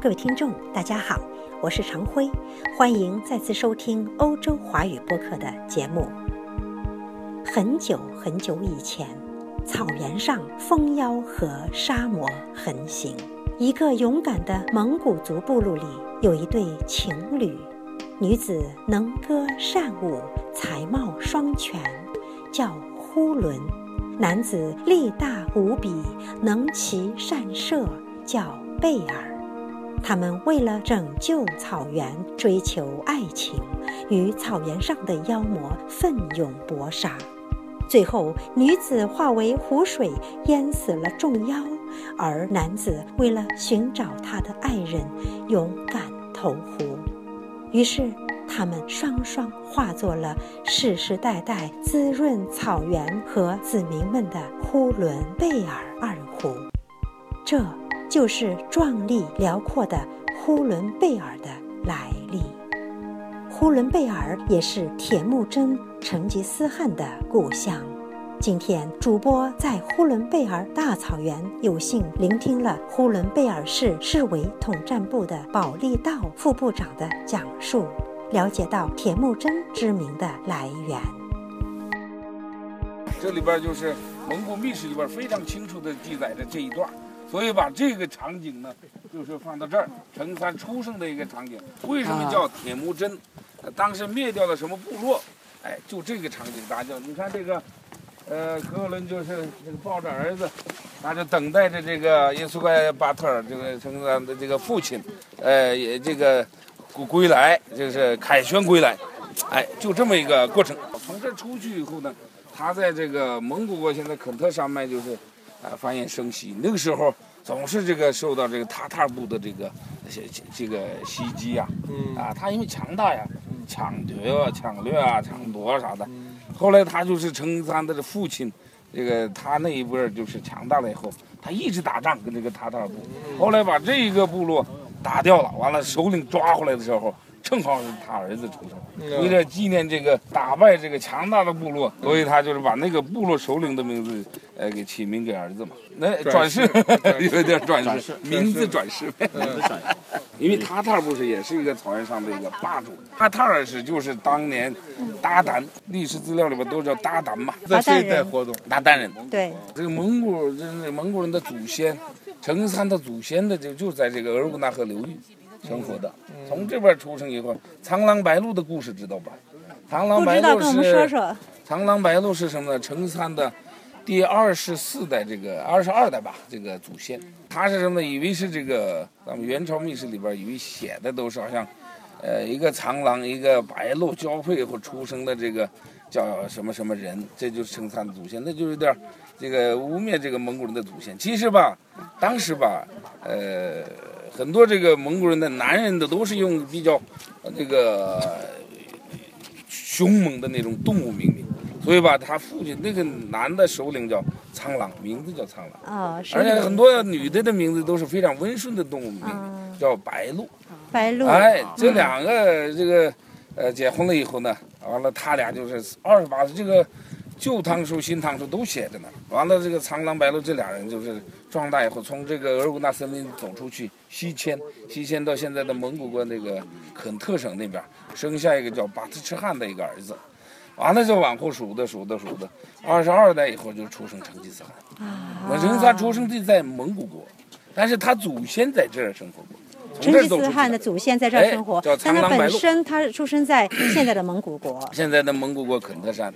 各位听众，大家好，我是常辉，欢迎再次收听欧洲华语播客的节目。很久很久以前，草原上蜂妖和沙漠横行。一个勇敢的蒙古族部落里，有一对情侣，女子能歌善舞，才貌双全，叫呼伦；男子力大无比，能骑善射，叫贝尔。他们为了拯救草原，追求爱情，与草原上的妖魔奋勇搏杀。最后，女子化为湖水，淹死了众妖；而男子为了寻找他的爱人，勇敢投湖。于是，他们双双化作了世世代代滋润草原和子民们的呼伦贝尔二湖。这。就是壮丽辽阔的呼伦贝尔的来历。呼伦贝尔也是铁木真、成吉思汗的故乡。今天，主播在呼伦贝尔大草原有幸聆听了呼伦贝尔市市委统战部的保利道副部长的讲述，了解到铁木真之名的来源。这里边就是蒙古秘史里边非常清楚的记载着这一段。所以把这个场景呢，就是放到这儿，成三出生的一个场景。为什么叫铁木真？当时灭掉了什么部落？哎，就这个场景，大家你看这个，呃，哥伦就是这个抱着儿子，他就等待着这个耶稣盖巴特尔这个陈三的这个父亲，呃，也这个归归来，就是凯旋归来。哎，就这么一个过程。从这出去以后呢，他在这个蒙古国现在肯特山脉就是。啊，繁衍生息，那个时候总是这个受到这个塔塔部的这个这这个袭击呀，啊，他因为强大呀，抢夺啊、抢掠啊、抢夺啊啥的。后来他就是成三的父亲，这个他那一辈就是强大了以后，他一直打仗跟这个塔塔部，后来把这一个部落打掉了，完了首领抓回来的时候。正好是他儿子出生，为了纪念这个打败这个强大的部落，所以他就是把那个部落首领的名字，呃，给起名给儿子嘛。那转世 有点转世，名字转世。因为塔塔不是也是一个草原上的一个霸主，塔塔尔是就是当年鞑靼历史资料里边都叫鞑靼嘛。鞑靼人活动，鞑靼人。对。这个蒙古人，蒙古人的祖先，成吉思汗的祖先的就就在这个额尔古纳河流域。生活的，从这边出生以后，苍狼白鹿的故事知道吧？苍狼白鹿是苍狼白鹿是什么呢？成吉思汗的第二十四代这个二十二代吧，这个祖先。他是什么？以为是这个咱们元朝秘史里边以为写的都是好像，呃，一个苍狼一个白鹿交配后出生的这个叫什么什么人，这就是成吉思汗的祖先，那就有点这个污蔑这个蒙古人的祖先。其实吧，当时吧，呃。很多这个蒙古人的男人的都是用比较，这个凶猛的那种动物命名，所以吧，他父亲那个男的首领叫苍狼，名字叫苍狼。啊，而且很多女的的名字都是非常温顺的动物名，叫白鹿。白鹿。哎，这两个这个呃结婚了以后呢，完了他俩就是二十八岁这个。旧唐书、新唐书都写着呢。完了，这个苍狼白鹿这俩人就是壮大以后，从这个额尔古纳森林走出去西迁，西迁到现在的蒙古国那个肯特省那边，生下一个叫巴特赤汗的一个儿子。完了就往后数的数的数的，二十二代以后就出生成吉思汗。啊。成吉思汗出生地在蒙古国，但是他祖先在这儿生活过。成吉思汗的祖先在这儿生活，但他本身他是出生在现在的蒙古国。现在的蒙古国肯特山。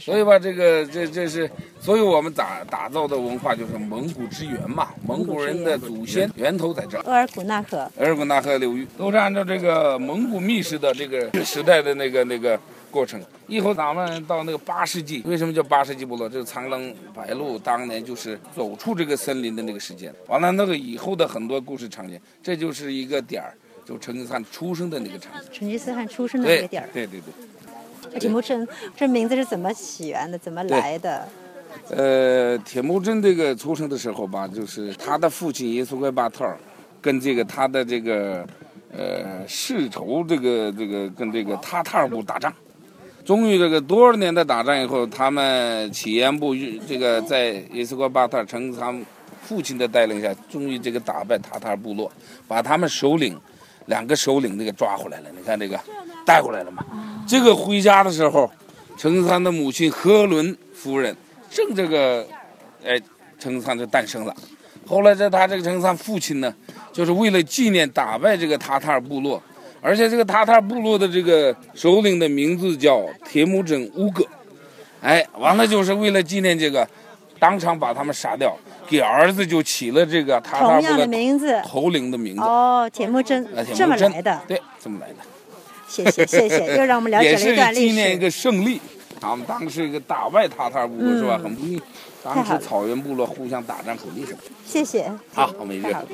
所以吧，这个这这是，所以我们打打造的文化就是蒙古之源嘛，蒙古人的祖先源头在这儿。额尔古纳河，额尔古纳河流域都是按照这个蒙古秘史的这个时代的那个那个过程。以后咱们到那个八世纪，为什么叫八世纪部落？就是苍狼白鹿当年就是走出这个森林的那个时间。完了，那个以后的很多故事场景，这就是一个点儿，就成吉思汗出生的那个场景。成吉思汗出生的那个点儿。对对对。铁木真这名字是怎么起源的？怎么来的？呃，铁木真这个出生的时候吧，就是他的父亲耶稣怪巴特尔，跟这个他的这个呃世仇，这个这个跟这个塔塔尔部打仗，终于这个多少年的打仗以后，他们起源部这个在耶稣怪巴特尔成他们父亲的带领下，终于这个打败塔塔尔部落，把他们首领两个首领那个抓回来了。你看这个带回来了吗？这个回家的时候，成三的母亲何伦夫人正这个，哎，成三就诞生了。后来在他这个成三父亲呢，就是为了纪念打败这个塔塔尔部落，而且这个塔塔尔部落的这个首领的名字叫铁木真乌格，哎，完了就是为了纪念这个，当场把他们杀掉，给儿子就起了这个塔塔尔部字头领的名字。哦，铁木真，这么来的。对，这么来的。谢谢谢谢，又让我们了解了一段历史。纪念一个胜利，他们当时一个打败塔塔尔部落是吧？很不易。当时草原部落互相打仗很厉害。谢谢。好，我们一个。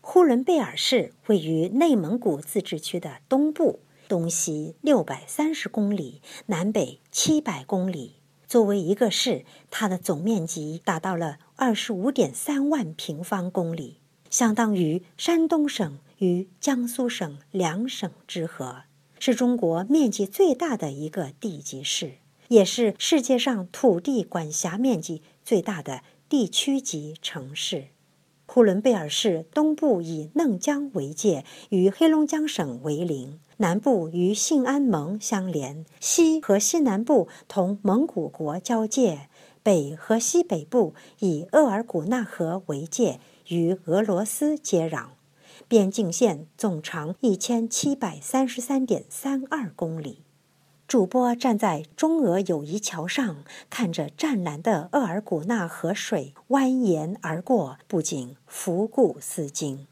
呼伦贝尔市位于内蒙古自治区的东部，东西六百三十公里，南北七百公里。作为一个市，它的总面积达到了二十五点三万平方公里，相当于山东省与江苏省两省之和，是中国面积最大的一个地级市。也是世界上土地管辖面积最大的地区级城市。呼伦贝尔市东部以嫩江为界，与黑龙江省为邻；南部与信安盟相连，西和西南部同蒙古国交界，北和西北部以额尔古纳河为界，与俄罗斯接壤。边境线总长一千七百三十三点三二公里。主播站在中俄友谊桥上，看着湛蓝的额尔古纳河水蜿蜒而过，不禁抚骨思惊；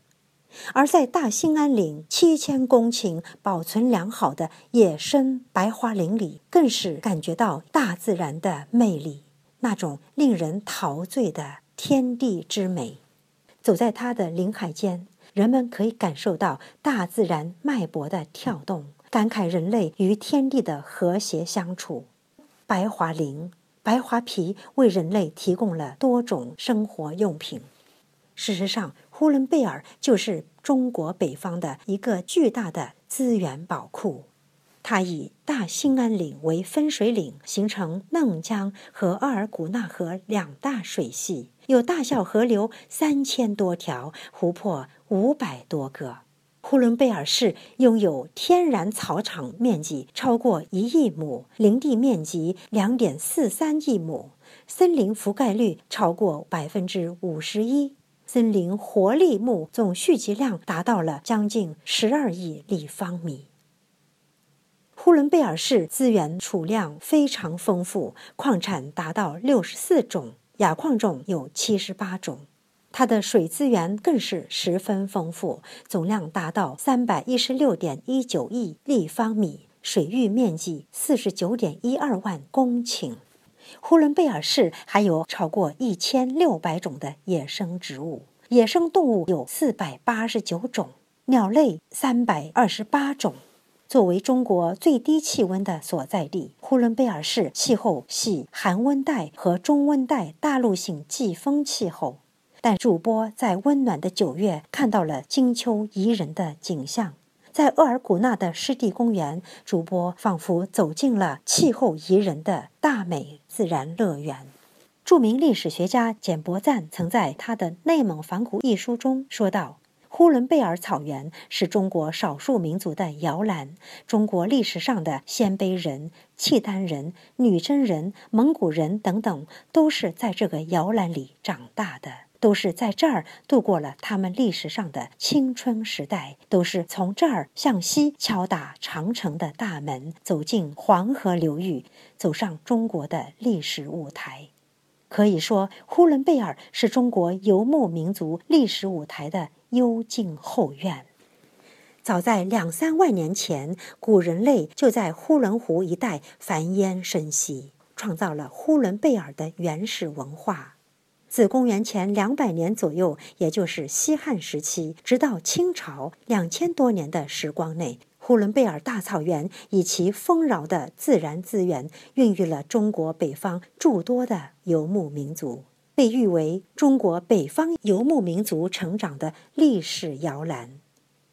而在大兴安岭七千公顷保存良好的野生白桦林里，更是感觉到大自然的魅力，那种令人陶醉的天地之美。走在它的林海间，人们可以感受到大自然脉搏的跳动。感慨人类与天地的和谐相处，白桦林、白桦皮为人类提供了多种生活用品。事实上，呼伦贝尔就是中国北方的一个巨大的资源宝库。它以大兴安岭为分水岭，形成嫩江和额尔古纳河两大水系，有大小河流三千多条，湖泊五百多个。呼伦贝尔市拥有天然草场面积超过一亿亩，林地面积两点四三亿亩，森林覆盖率超过百分之五十一，森林活力木总蓄积量达到了将近十二亿立方米。呼伦贝尔市资源储量非常丰富，矿产达到六十四种，亚矿种有七十八种。它的水资源更是十分丰富，总量达到三百一十六点一九亿立方米，水域面积四十九点一二万公顷。呼伦贝尔市还有超过一千六百种的野生植物，野生动物有四百八十九种，鸟类三百二十八种。作为中国最低气温的所在地，呼伦贝尔市气候系寒温带和中温带大陆性季风气候。但主播在温暖的九月看到了金秋宜人的景象，在额尔古纳的湿地公园，主播仿佛走进了气候宜人的大美自然乐园。著名历史学家简伯赞曾在他的《内蒙反古》一书中说道：“呼伦贝尔草原是中国少数民族的摇篮，中国历史上的鲜卑人、契丹人、女真人、蒙古人等等，都是在这个摇篮里长大的。”都是在这儿度过了他们历史上的青春时代，都是从这儿向西敲打长城的大门，走进黄河流域，走上中国的历史舞台。可以说，呼伦贝尔是中国游牧民族历史舞台的幽静后院。早在两三万年前，古人类就在呼伦湖一带繁衍生息，创造了呼伦贝尔的原始文化。自公元前两百年左右，也就是西汉时期，直到清朝两千多年的时光内，呼伦贝尔大草原以其丰饶的自然资源，孕育了中国北方诸多的游牧民族，被誉为中国北方游牧民族成长的历史摇篮。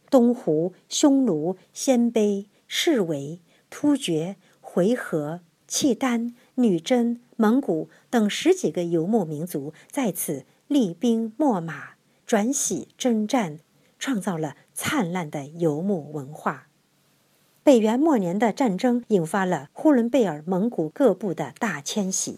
东胡、匈奴、鲜卑、士维、突厥、回纥、契丹、女真。蒙古等十几个游牧民族在此厉兵秣马、转徙征战，创造了灿烂的游牧文化。北元末年的战争引发了呼伦贝尔蒙古各部的大迁徙。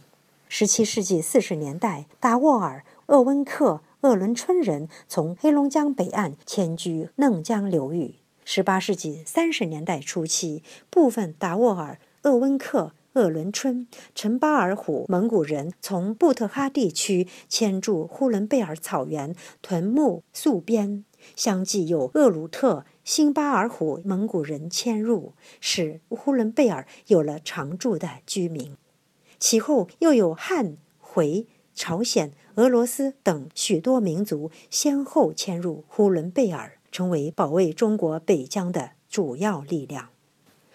17世纪40年代，达斡尔、鄂温克、鄂伦春人从黑龙江北岸迁居嫩江流域。18世纪30年代初期，部分达斡尔、鄂温克、鄂伦春、陈巴尔虎蒙古人从布特哈地区迁驻呼伦贝尔草原，屯牧戍边，相继有鄂鲁特、新巴尔虎蒙古人迁入，使呼伦贝尔有了常住的居民。其后又有汉、回、朝鲜、俄罗斯等许多民族先后迁入呼伦贝尔。成为保卫中国北疆的主要力量。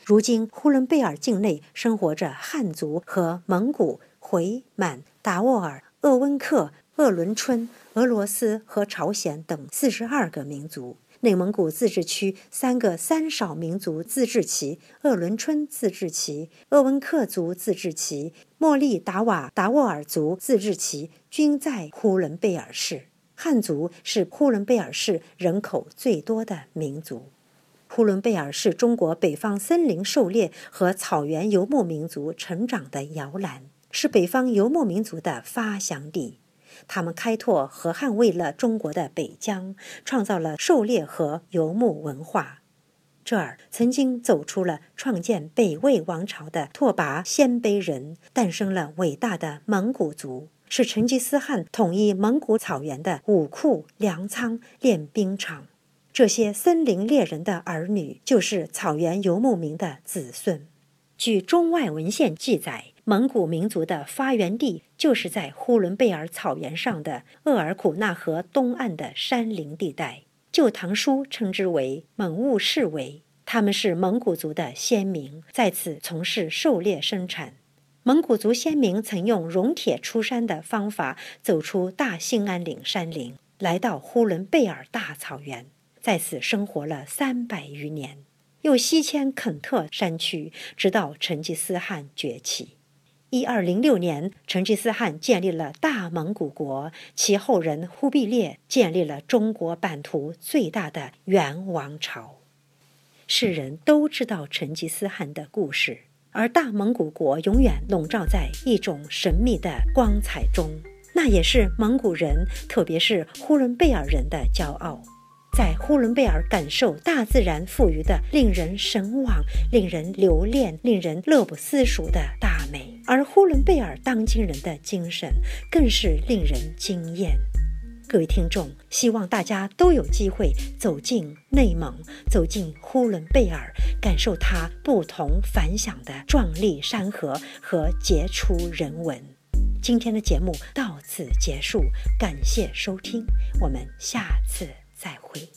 如今，呼伦贝尔境内生活着汉族和蒙古、回、满、达斡尔、鄂温克、鄂伦春、俄罗斯和朝鲜等四十二个民族。内蒙古自治区三个三少民族自治旗——鄂伦春自治旗、鄂温克族自治旗、莫力达瓦达斡尔族自治旗，均在呼伦贝尔市。汉族是呼伦贝尔市人口最多的民族。呼伦贝尔是中国北方森林狩猎和草原游牧民族成长的摇篮，是北方游牧民族的发祥地。他们开拓和捍卫了中国的北疆，创造了狩猎和游牧文化。这儿曾经走出了创建北魏王朝的拓跋鲜卑人，诞生了伟大的蒙古族。是成吉思汗统一蒙古草原的武库、粮仓、练兵场。这些森林猎人的儿女，就是草原游牧民的子孙。据中外文献记载，蒙古民族的发源地就是在呼伦贝尔草原上的额尔古纳河东岸的山林地带。《旧唐书》称之为蒙兀氏为，他们是蒙古族的先民，在此从事狩猎生产。蒙古族先民曾用熔铁出山的方法走出大兴安岭山林，来到呼伦贝尔大草原，在此生活了三百余年，又西迁肯特山区，直到成吉思汗崛起。一二零六年，成吉思汗建立了大蒙古国，其后人忽必烈建立了中国版图最大的元王朝。世人都知道成吉思汗的故事。而大蒙古国永远笼罩在一种神秘的光彩中，那也是蒙古人，特别是呼伦贝尔人的骄傲。在呼伦贝尔感受大自然赋予的令人神往、令人留恋、令人乐不思蜀的大美，而呼伦贝尔当今人的精神更是令人惊艳。各位听众，希望大家都有机会走进内蒙，走进呼伦贝尔，感受它不同凡响的壮丽山河和杰出人文。今天的节目到此结束，感谢收听，我们下次。再会。